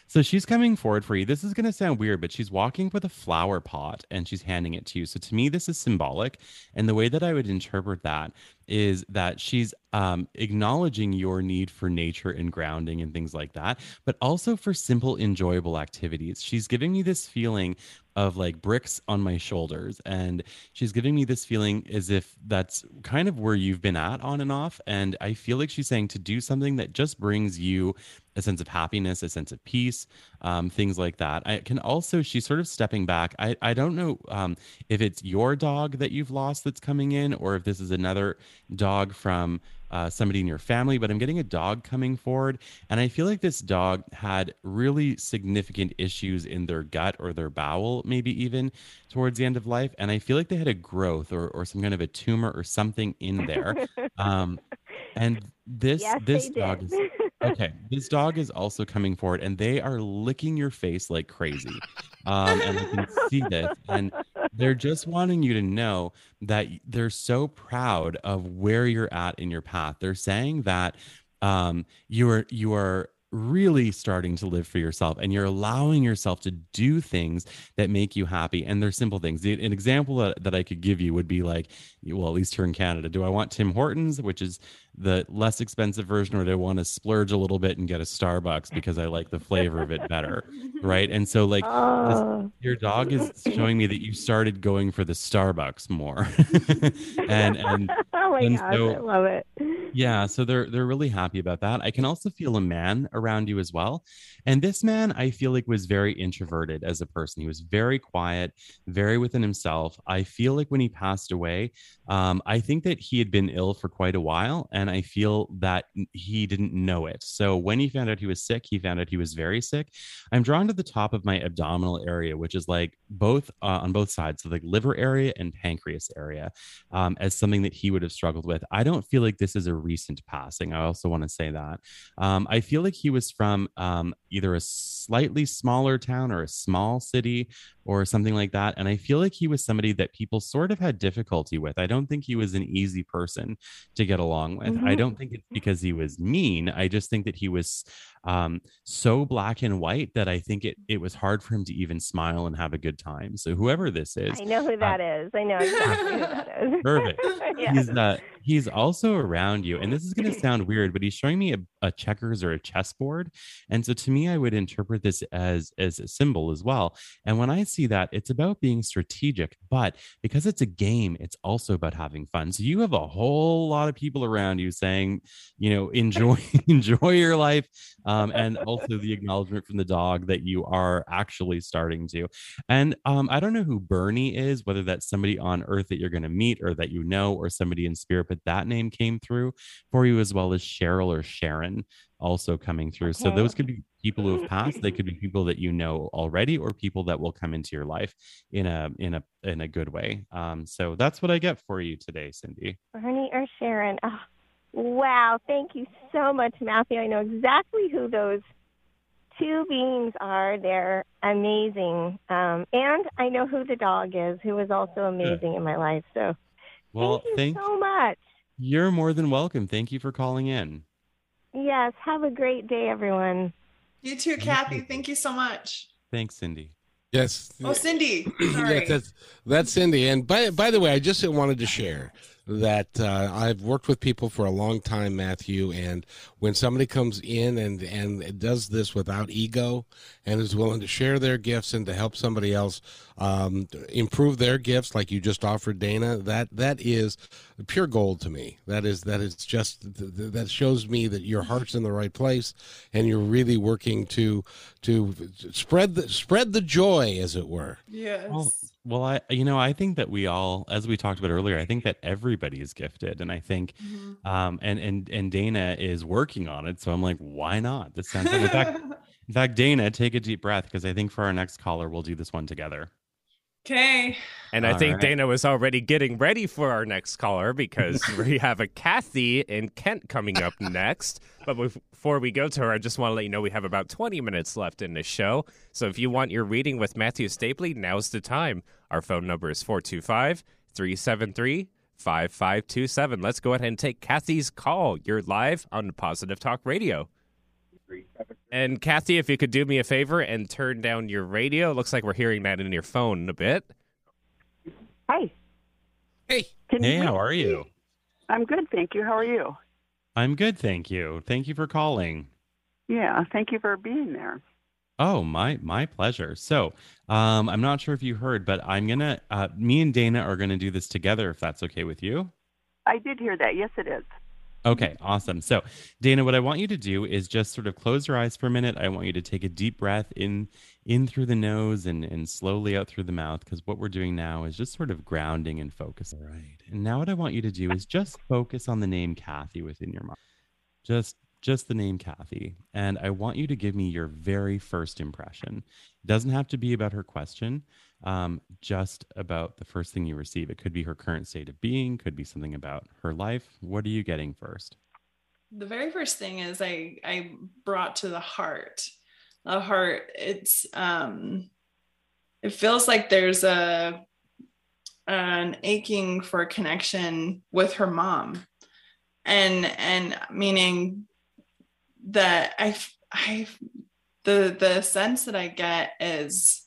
So she's coming forward for you. This is going to sound weird, but she's walking with a flower pot and she's handing it to you. So to me, this is symbolic. And the way that I would interpret that is that she's um, acknowledging your need for nature and grounding and things like that, but also for simple, enjoyable activities. She's giving me this feeling of like bricks on my shoulders. And she's giving me this feeling as if that's kind of where you've been at on and off. And I feel like she's saying to do something that just brings you a sense of happiness, a sense of peace, um, things like that. I can also, she's sort of stepping back. I, I don't know um, if it's your dog that you've lost that's coming in or if this is another dog from uh, somebody in your family, but I'm getting a dog coming forward. And I feel like this dog had really significant issues in their gut or their bowel, maybe even towards the end of life. And I feel like they had a growth or, or some kind of a tumor or something in there. [LAUGHS] um, and this yes, this dog is [LAUGHS] okay this dog is also coming forward and they are licking your face like crazy um, and i can see this and they're just wanting you to know that they're so proud of where you're at in your path. They're saying that um, you are you are really starting to live for yourself and you're allowing yourself to do things that make you happy and they're simple things The- an example that, that i could give you would be like well at least here in canada do i want tim hortons which is the less expensive version or do i want to splurge a little bit and get a starbucks because i like the flavor of it better right and so like [LAUGHS] this- Oh. your dog is showing me that you started going for the starbucks more [LAUGHS] [LAUGHS] and and oh my and gosh, so- I love it. yeah, so they're they're really happy about that. I can also feel a man around you as well. And this man I feel like was very introverted as a person. He was very quiet, very within himself. I feel like when he passed away, um, I think that he had been ill for quite a while and I feel that he didn't know it. So when he found out he was sick, he found out he was very sick. I'm drawn to the top of my abdominal area, which is like both uh, on both sides, so like liver area and pancreas area um, as something that he would have struggled with. I don't feel like this is a recent passing. I also want to say that. Um, I feel like he was from um, either a slightly smaller town or a small city or something like that. And I feel like he was somebody that people sort of had difficulty with. I don't think he was an easy person to get along with. I Mhm. don't think it's because he was mean. I just think that he was um, so black and white that I think it, it was hard for him to even smile and have a good time. So whoever this is, I know who that is. I know exactly who that is. [LAUGHS] Perfect. [LAUGHS] yeah. he's uh he's also around you and this is going to [CLEARS THROAT] sound weird but he's showing me a, a checkers or a chessboard and so to me i would interpret this as as a symbol as well and when i see that it's about being strategic but because it's a game it's also about having fun. So you have a whole lot of people around you saying you know [LAUGHS] enjoy enjoy your life um, and also the acknowledgement from the dog that you are actually starting to. And um, I don't know who Bernie is, whether that's somebody on Earth that you're going to meet or that you know, or somebody in spirit, but that name came through for you, as well as Cheryl or Sharon also coming through. So those could be people who have passed. They could be people that you know already, or people that will come into your life in a in a in a good way. Um, so that's what I get for you today, Cindy. Bernie or Sharon. Oh, wow. Thank you so much, Matthew. I know exactly who those two beings are. They're amazing. Um, and I know who the dog is, who was also amazing in my life. So Well, thank you thank so much. you're more than welcome. Thank you for calling in. Yes. Have a great day, everyone. You too, Kathy. Thank you so much. Thanks, Cindy. Yes. Oh, Cindy. [CLEARS THROAT] Sorry. Yes, that's, that's Cindy. And by by the way, I just wanted to share that uh, I've worked with people for a long time, Matthew. And when somebody comes in and and does this without ego and is willing to share their gifts and to help somebody else um, improve their gifts, like you just offered Dana, that that is pure gold to me. That is that is just th- th- that shows me that your heart's in the right place and you're really working to to spread the spread the joy, as it were. yes. Well, well, I you know I think that we all, as we talked about earlier, I think that everybody is gifted, and I think, Mhm. um, and and and Dana is working on it. So I'm like, why not? This sounds. in fact, [LAUGHS] in fact, Dana, take a deep breath because I think for our next caller, we'll do this one together. Okay. And I All think right. Dana was already getting ready for our next caller because [LAUGHS] we have a Kathy in Kent coming up [LAUGHS] next. But before we go to her, I just want to let you know we have about 20 minutes left in the show. So if you want your reading with Matthew Stapley, now's the time. Our phone number is 425 373 5527. Let's go ahead and take Kathy's call. You're live on Positive Talk Radio. And Kathy, if you could do me a favor and turn down your radio, it looks like we're hearing that in your phone a bit. Hi. Hey. Can Hey, you how are you? I'm good, thank you. How are you? I'm good, thank you. Thank you for calling. Yeah, thank you for being there. Oh, my my pleasure. So, um, I'm not sure if you heard, but I'm gonna, uh, me and Dana are gonna do this together, if that's okay with you. I did hear that. Yes, it is. Okay, awesome. So, Dana, what I want you to do is just sort of close your eyes for a minute. I want you to take a deep breath in in through the nose and and slowly out through the mouth because what we're doing now is just sort of grounding and focus. All right. And now what I want you to do is just focus on the name Kathy within your mind. Just just the name Kathy. And I want you to give me your very first impression. It doesn't have to be about her question, um, just about the first thing you receive. It could be her current state of being, could be something about her life. What are you getting first? the very first thing is I I brought to the heart. The heart. It's um it feels like there's a an aching for connection with her mom. And and meaning that I I the the sense that I get is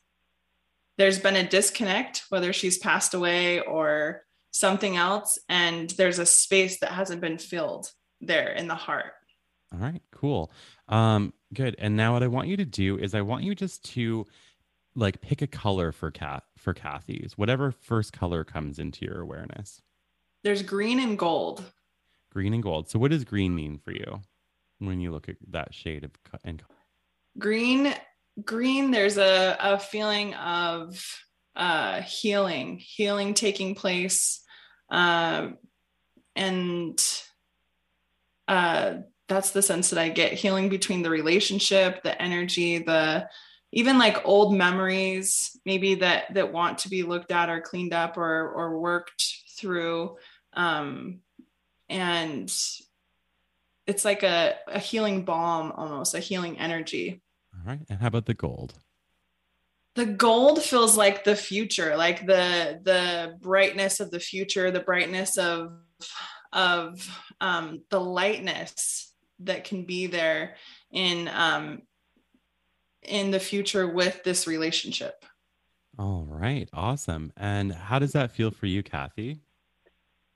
there's been a disconnect whether she's passed away or something else and there's a space that hasn't been filled there in the heart. All right, cool. Um, good. And now what I want you to do is I want you just to like pick a color for cat for Kathy's, whatever first color comes into your awareness. There's green and gold. Green and gold. So what does green mean for you when you look at that shade of and Green, green, there's a, a feeling of uh, healing, healing taking place. Um, and uh, that's the sense that I get healing between the relationship, the energy, the even like old memories, maybe that that want to be looked at or cleaned up or or worked through. Um, and it's like a, a healing balm almost, a healing energy. All right. And how about the gold? The gold feels like the future, like the the brightness of the future, the brightness of of um, the lightness that can be there in um, in the future with this relationship. All right, awesome. And how does that feel for you, Kathy?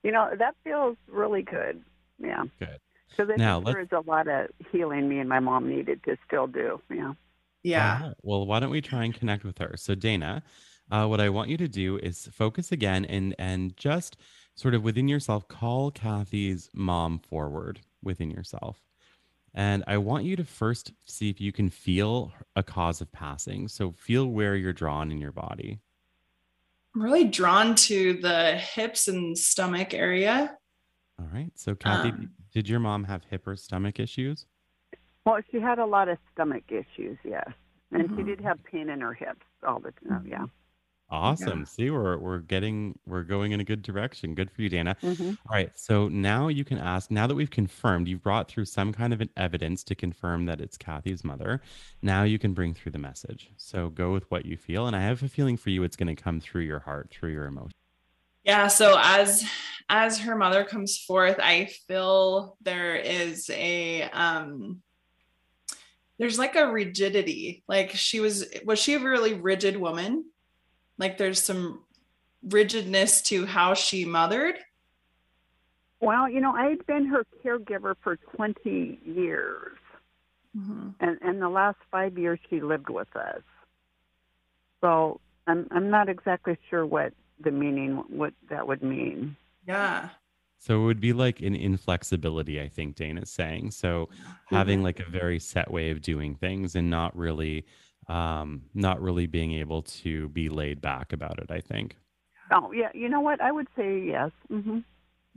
You know, that feels really good. Yeah. Good. Because I Now, think there is a lot of healing me and my mom needed to still do. Yeah. Yeah. All right. Well, why don't we try and connect with her? So, Dana, uh, what I want you to do is focus again and and just sort of within yourself call Kathy's mom forward within yourself. And I want you to first see if you can feel a cause of passing. So feel where you're drawn in your body. I'm really drawn to the hips and stomach area. All right. So, Kathy, Um, did your mom have hip or stomach issues? Well, she had a lot of stomach issues, yes, and she Mhm. did have pain in her hips all the time. Yeah. Awesome. See, we're we're getting we're going in a good direction. Good for you, Dana. hmm All right. So now you can ask. Now that we've confirmed, you've brought through some kind of an evidence to confirm that it's Kathy's mother. Now you can bring through the message. So go with what you feel, and I have a feeling for you, it's going to come through your heart, through your emotion. Yeah, so as as her mother comes forth, I feel there is a um there's like a rigidity. Like she was was she a really rigid woman? Like there's some rigidness to how she mothered. Well, you know, I had been her caregiver for 20 years, Mhm. and and the last five years she lived with us. So I'm I'm not exactly sure what the meaning what that would mean. Yeah. So it would be like an inflexibility, I think Dana's saying. So having like a very set way of doing things and not really um not really being able to be laid back about it, I think. Oh yeah, you know what? I would say yes. hmm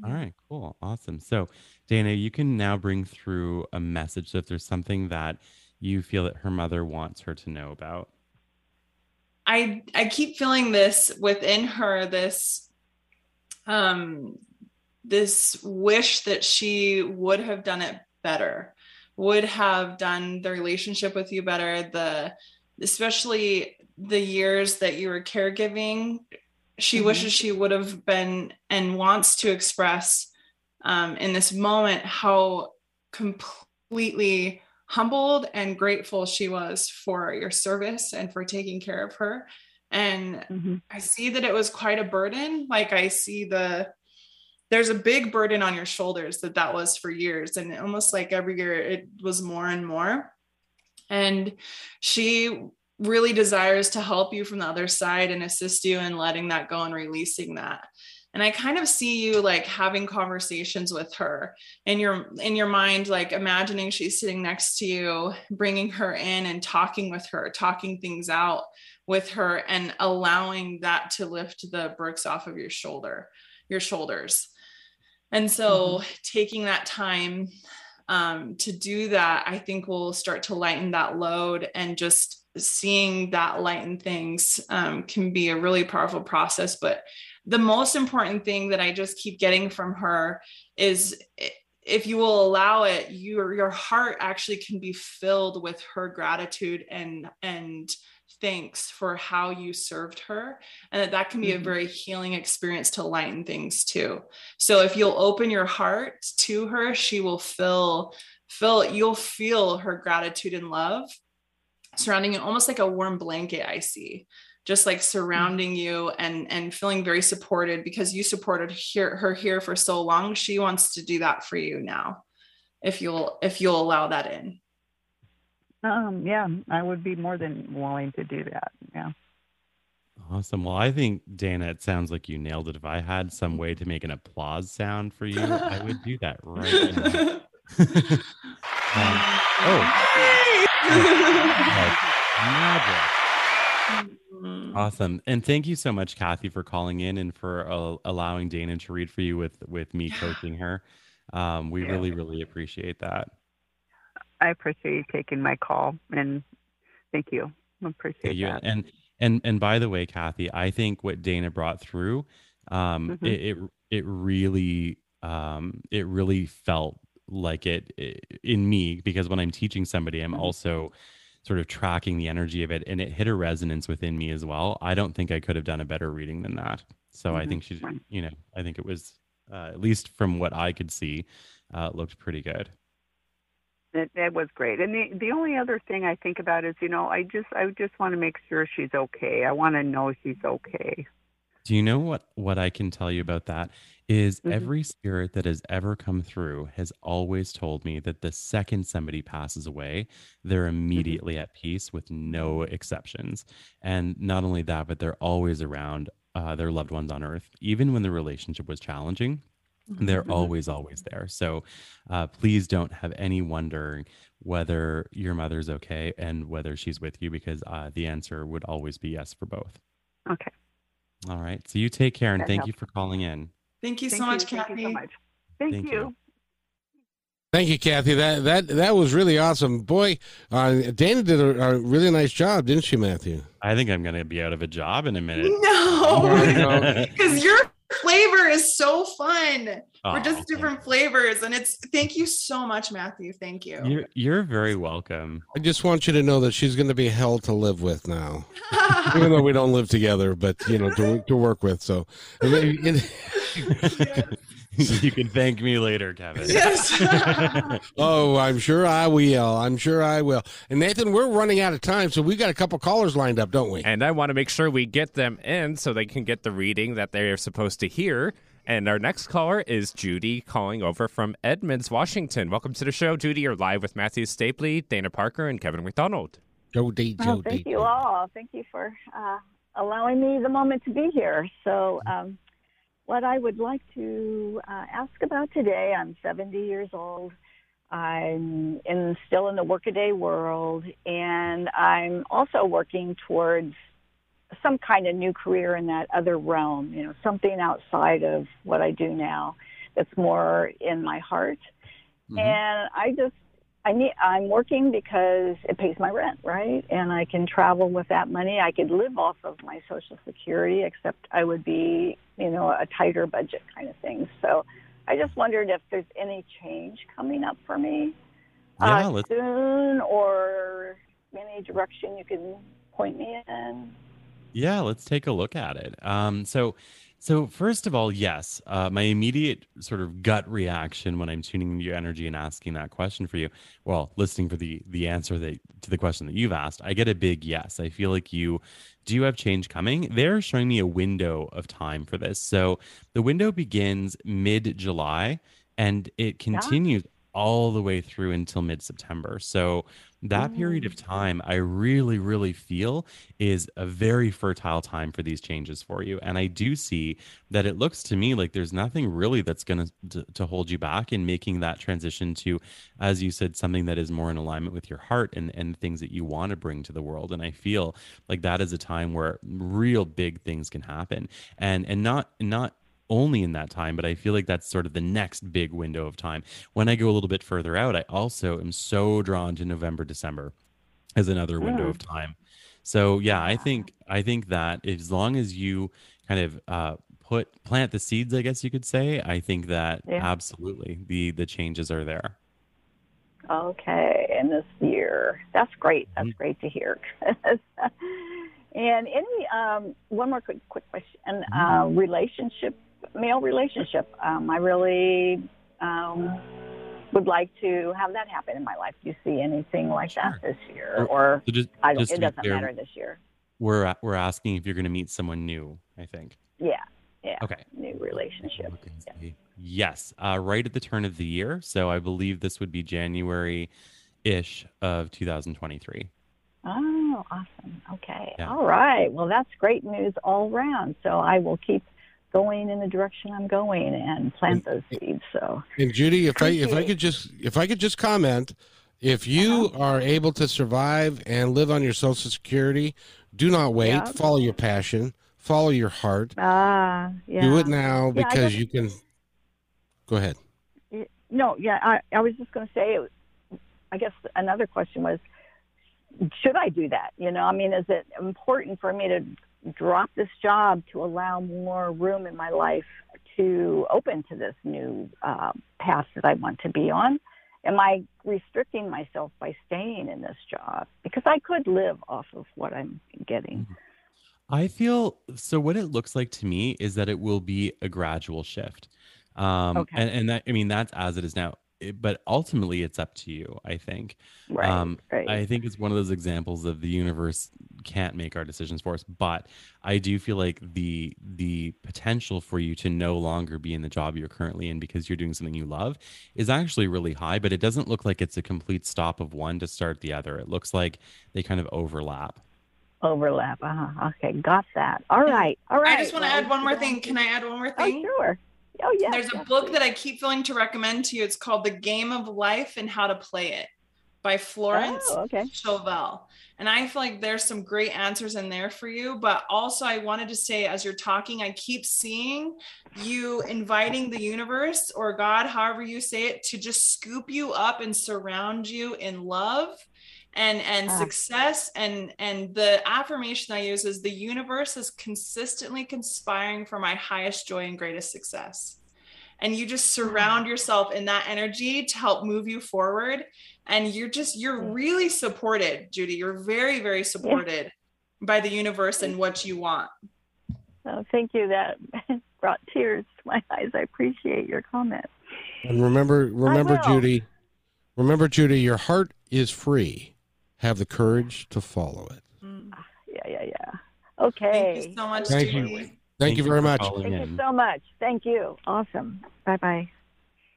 All right, cool. Awesome. So, Dana, you can now bring through a message. So if there's something that you feel that her mother wants her to know about. I I keep feeling this within her this um this wish that she would have done it better would have done the relationship with you better the especially the years that you were caregiving she Mhm. wishes she would have been and wants to express um, in this moment how completely humbled and grateful she was for your service and for taking care of her and hmm I see that it was quite a burden. Like I see the there's a big burden on your shoulders that that was for years and almost like every year it was more and more. And she really desires to help you from the other side and assist you in letting that go and releasing that. And I kind of see you like having conversations with her in your in your mind like imagining she's sitting next to you, bringing her in and talking with her, talking things out with her and allowing that to lift the bricks off of your shoulder your shoulders. And so taking that time um, to do that i think will start to lighten that load and just seeing that lighten things um, can be a really powerful process but the most important thing that i just keep getting from her is if you will allow it your your heart actually can be filled with her gratitude and and thanks for how you served her. And that that can be a Mhm. very healing experience to lighten things too. So if you'll open your heart to her she will feel feel you'll feel her gratitude and love surrounding you almost like a warm blanket i see just like surrounding you and and feeling very supported because you supported here, her here for so long she wants to do that for you now if you'll if you'll allow that in Um, yeah, I would be more than willing to do that. Yeah. Awesome. Well, I think Dana, it sounds like you nailed it. If I had some way to make an applause sound for you, I would do that right [LAUGHS] now. [LAUGHS] Um, [LAUGHS] magic. Awesome. And thank you so much, Kathy, for calling in and for uh, allowing Dana to read for you with with me coaching her. Um, we Yeah. really, really appreciate that. I appreciate you taking my call and thank you. I appreciate you. that. And and and by the way, Kathy, I think what Dana brought through, um, Mhm. it, it it really um it really felt like it, it in me because when I'm teaching somebody, I'm Mhm. also sort of tracking the energy of it, and it hit a resonance within me as well. I don't think I could have done a better reading than that. So I Mhm. think she, you know, I think it was uh, at least from what I could see, uh, looked pretty good. It, it was great. And the the only other thing I think about is, you know, I just I just want to make sure she's okay. I want to know she's okay. Do you know what what I can tell you about that is Mhm. every spirit that has ever come through has always told me that the second somebody passes away, they're immediately at peace with no exceptions. And not only that, but they're always around uh, their loved ones on earth, even when the relationship was challenging. They're Mhm. always, always there. So uh, please don't have any wonder whether your mother's okay and whether she's with you, because uh, the answer would always be yes for both. Okay. All right. So you take care and That thank you for calling in. thank you Thank so much Thank kathy you so much. Thank, Thank you. you. Thank you, Kathy. That that that was really awesome. Boy, uh, Dana did a, a really nice job, didn't she, Matthew? I think I'm gonna be out of a job in a minute. No, because [LAUGHS] your flavor is so fun. We're oh, just different flavors, and it's thank you so much, Matthew. Thank you. You're you're very welcome. I just want you to know that she's going to be hell to live with now, [LAUGHS] even though we don't live together, but you know to to work with. So, and then- and- you can thank me later, Kevin. [LAUGHS] Yes. [LAUGHS] oh, I'm sure I will. I'm sure I will. And Nathan, we're running out of time, so we got a couple callers lined up, don't we? And I want to make sure we get them in so they can get the reading that they're supposed to hear. And our next caller is Judy calling over from Edmonds, Washington. Welcome to the show, Judy. You're live with Matthew Stapley, Dana Parker, and Kevin McDonald. Jody, Well, thank you all. Thank you for uh, allowing me the moment to be here. So, um, what I would like to uh, ask about today, I'm 70 years old. I'm in still in the workaday world, and I'm also working towards some kind of new career in that other realm. You know, something outside of what I do now that's more in my heart. And I just I need I'm working because it pays my rent, right? And I can travel with that money. I could live off of my social security, except I would be, you know, a tighter budget kind of thing. So I just wondered if there's any change coming up for me Yeah, uh, soon or any direction you can point me in. Yeah, let's take a look at it. Um, so, so first of all, yes, uh, my immediate sort of gut reaction when I'm tuning into your energy and asking that question for you, well, listening for the the answer that to the question that you've asked, I get a big yes. I feel like you do have change coming. They're showing me a window of time for this. So the window begins mid July and it continues all the way through until mid September. So that period of mm. time, I really, really feel is a very fertile time for these changes for you. And I do see that it looks to me like there's nothing really that's going to to hold you back in making that transition to, as you said, something that is more in alignment with your heart and and things that you want to bring to the world. And I feel like that is a time where real big things can happen, and and not not only in that time, but I feel like that's sort of the next big window of time. When I go a little bit further out, I also am so drawn to November, December as another window Mm. of time. So yeah, I think I think that as long as you kind of uh, put plant the seeds, I guess you could say, I think that Yeah. absolutely the the changes are there. Okay, in this year. That's great. That's great to hear. [LAUGHS] and any um, one more quick quick question. Uh, relationship, male relationship. Um, I really um, would like to have that happen in my life. Do you see anything like that this year, or So just, I don't, just it doesn't clear, matter this year? We're we're asking if you're going to meet someone new. I think. Yeah, yeah. Okay. New relationship. Yes, uh, right at the turn of the year. So I believe this would be January ish of 2023. Oh, awesome. Okay. Yeah. All right. Well, that's great news all around. So I will keep going in the direction I'm going and plant those seeds. So And Judy, if I if I could just if I could just comment, if you Uh-huh. are able to survive and live on your social security, do not wait. Yeah. Follow your passion. Follow your heart. ah, yeah. Do it now Yeah, because guess- you can. Go ahead. No, yeah. I, I was just going to say. I guess another question was, should I do that? You know, I mean, is it important for me to drop this job to allow more room in my life to open to this new uh, path that I want to be on? Am I restricting myself by staying in this job? Because I could live off of what I'm getting. I feel so. What it looks like to me is that it will be a gradual shift, um, Okay. and, and that I mean that's as it is now. It- but ultimately, it's up to you. I think. Right, Um, right. I think it's one of those examples of the universe can't make our decisions for us. But I do feel like the the potential for you to no longer be in the job you're currently in because you're doing something you love is actually really high. But it doesn't look like it's a complete stop of one to start the other. It looks like they kind of overlap. Overlap. Uh-huh. Okay, got that. All right. All right. I just want to Well, add one more thing. Can I add one more Oh, thing? sure. Oh, yeah. There's a book that I keep feeling to recommend to you. It's called The Game of Life and How to Play It by Florence Oh, okay. Chauvel. And I feel like there's some great answers in there for you. But also, I wanted to say, as you're talking, I keep seeing you inviting the universe or God, however you say it, to just scoop you up and surround you in love and and Ah. success and and the affirmation i use is the universe is consistently conspiring for my highest joy and greatest success and you just mm-hmm. surround yourself in that energy to help move you forward and you're just you're really supported judy you're very very supported by the universe and what you want Oh, thank you. That [LAUGHS] brought tears to my eyes. I appreciate your comment. And remember, remember. Judy, remember, Judy, your heart is free. Have the courage to follow it. Mm. Yeah, yeah, yeah. Okay. thank you so much Thank judy you. Thank, you very much. calling Thank you so much. Thank you. Awesome. Bye bye.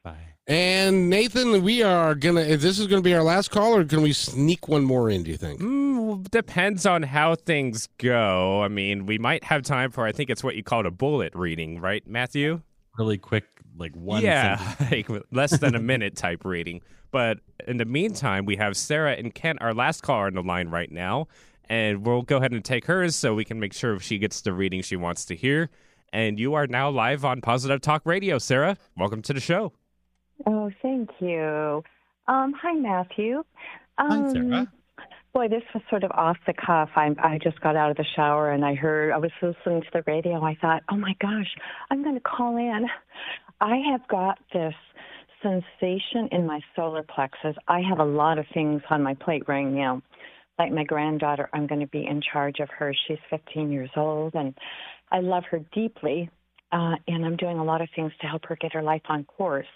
Bye. And Nathan, we are gonna. This is gonna be our last call, or can we sneak one more in? Do you think? Mm, depends on how things go. I mean, we might have time for, I think it's what you called a bullet reading, right, Matthew? Really quick, like one yeah, [LAUGHS] like less than a minute type reading. But in the meantime, we have Sarah and Kent, our last caller, on the line right now. And we'll go ahead and take hers so we can make sure she gets the reading she wants to hear. And you are now live on Positive Talk Radio, Sarah. Welcome to the show. Oh, thank you. Um, hi, Matthew. Um, Hi, Sarah. Boy, this was sort of off the cuff. I, I just got out of the shower and I heard, I was listening to the radio. I thought, oh my gosh, I'm going to call in. I have got this sensation in my solar plexus. I have a lot of things on my plate right now. Like my granddaughter, I'm going to be in charge of her. She's 15 years old and I love her deeply. Uh, and I'm doing a lot of things to help her get her life on course.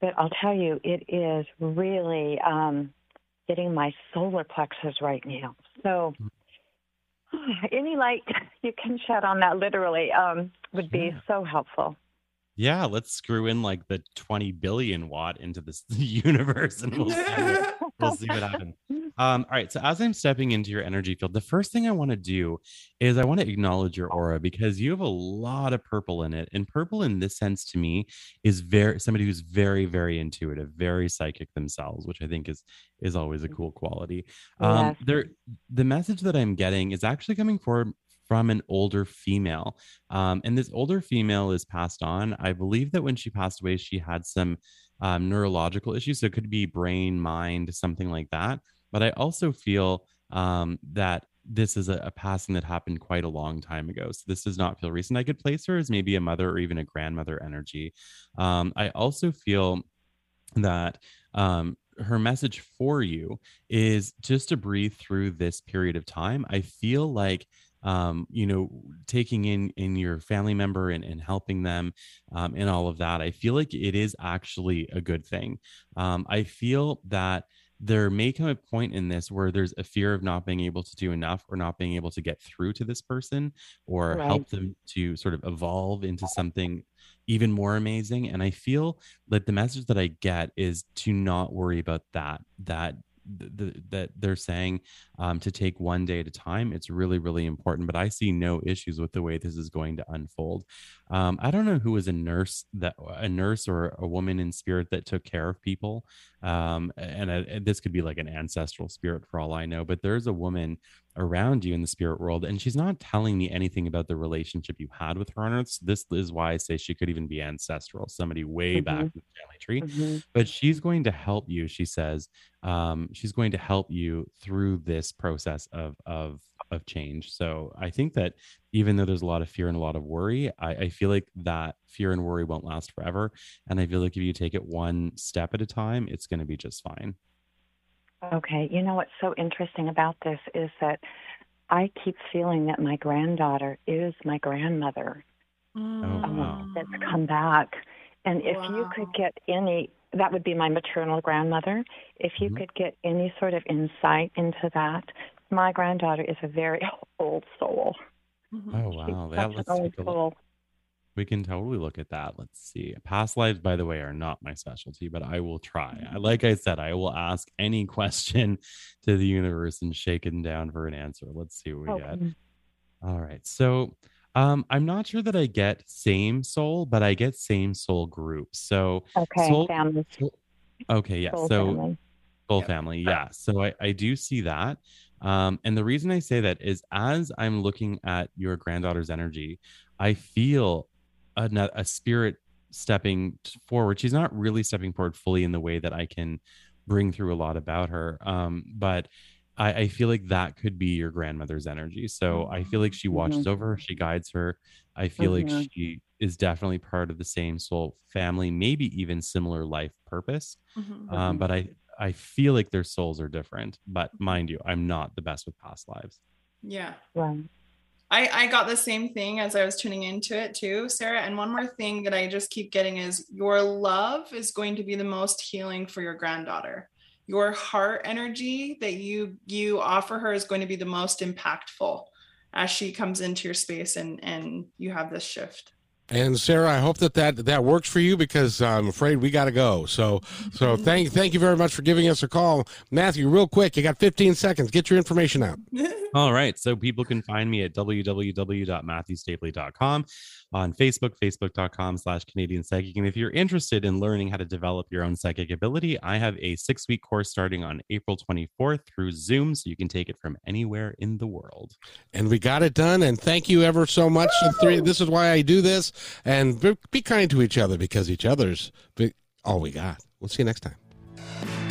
But I'll tell you, it is really um, getting my solar plexus right now. So, [SIGHS] any light [LAUGHS] you can shed on that literally um, would be Yeah. so helpful. Yeah, let's screw in like the 20 billion watt into this [LAUGHS] universe and we'll see what, we'll see what happens. Um, all right. So as I'm stepping into your energy field, the first thing I want to do is I want to acknowledge your aura because you have a lot of purple in it. And purple in this sense to me is very somebody who's very, very intuitive, very psychic themselves, which I think is is always a cool quality. Um, Yes. there the message that I'm getting is actually coming forward from an older female. Um, and this older female is passed on. I believe that when she passed away, she had some um, neurological issues. So it could be brain, mind, something like that. But I also feel um, that this is a, a passing that happened quite a long time ago. So this does not feel recent. I could place her as maybe a mother or even a grandmother energy. Um, I also feel that um, her message for you is just to breathe through this period of time. I feel like um, you know, taking in in your family member and, and helping them um, and all of that. I feel like it is actually a good thing. Um, I feel that there may come a point in this where there's a fear of not being able to do enough or not being able to get through to this person or Right. help them to sort of evolve into something even more amazing and i feel that the message that i get is to not worry about that that th- th- that they're saying um, to take one day at a time it's really really important but i see no issues with the way this is going to unfold. Um, i don't know who was a nurse that a nurse or a woman in spirit that took care of people um, and, and this could be like an ancestral spirit for all i know but there's a woman around you in the spirit world and she's not telling me anything about the relationship you had with her on earth. This is why i say she could even be ancestral somebody way back in the family tree. Mhm. but she's going to help you she says um, she's going to help you through this process of of of change. So i think that even though there's a lot of fear and a lot of worry I, I feel like that fear and worry won't last forever. And i feel like if you take it one step at a time it's going to be just fine. Okay, you know what's so interesting about this is that I keep feeling that my granddaughter is my grandmother. oh um, wow that's come back. And if you could get any, that would be my maternal grandmother. If you Mhm. could get any sort of insight into that, my granddaughter is a very [LAUGHS] old soul. Mm-hmm. oh wow yeah such let's old take a look soul. We can totally look at that. Let's see. Past lives, by the way, are not my specialty, but I will try. I- mm-hmm. Like I said, I will ask any [LAUGHS] question to the universe and shake it down for an answer. Let's see what we oh, get. Okay. All right. So um, I'm not sure that I get same soul, but I get same soul group. So Okay, soul, family. soul- okay, yeah. Soul so family. Full family, yeah. So I, I do see that. Um, and the reason I say that is as I'm looking at your granddaughter's energy, I feel a, a spirit stepping forward. She's not really stepping forward fully in the way that I can bring through a lot about her. Um, but I, I, feel like that could be your grandmother's energy. So I feel like she watches mm-hmm. over her, she guides her. I feel mm-hmm. like she is definitely part of the same soul family, maybe even similar life purpose. Mm-hmm. Um, but I, I feel like their souls are different. But mind you, I'm not the best with past lives. Yeah. Right. I, I got the same thing as I was tuning into it too, Sarah. And one more thing that I just keep getting is your love is going to be the most healing for your granddaughter. Your heart energy that you you offer her is going to be the most impactful as she comes into your space and and you have this shift. And Sarah, I hope that that, that works for you because I'm afraid we got to go. So, so mm-hmm. thank thank you very much for giving us a call, Matthew. Real quick, you got 15 seconds. Get your information out. [LAUGHS] All right. So people can find me at www.matthewstapley.com on Facebook, facebook.com slash Canadian Psychic. And if you're interested in learning how to develop your own psychic ability, I have a six week course starting on April 24th through Zoom. So you can take it from anywhere in the world. And we got it done. And thank you ever so much. Three, this is why I do this. And be kind to each other because each other's all we got. We'll see you next time.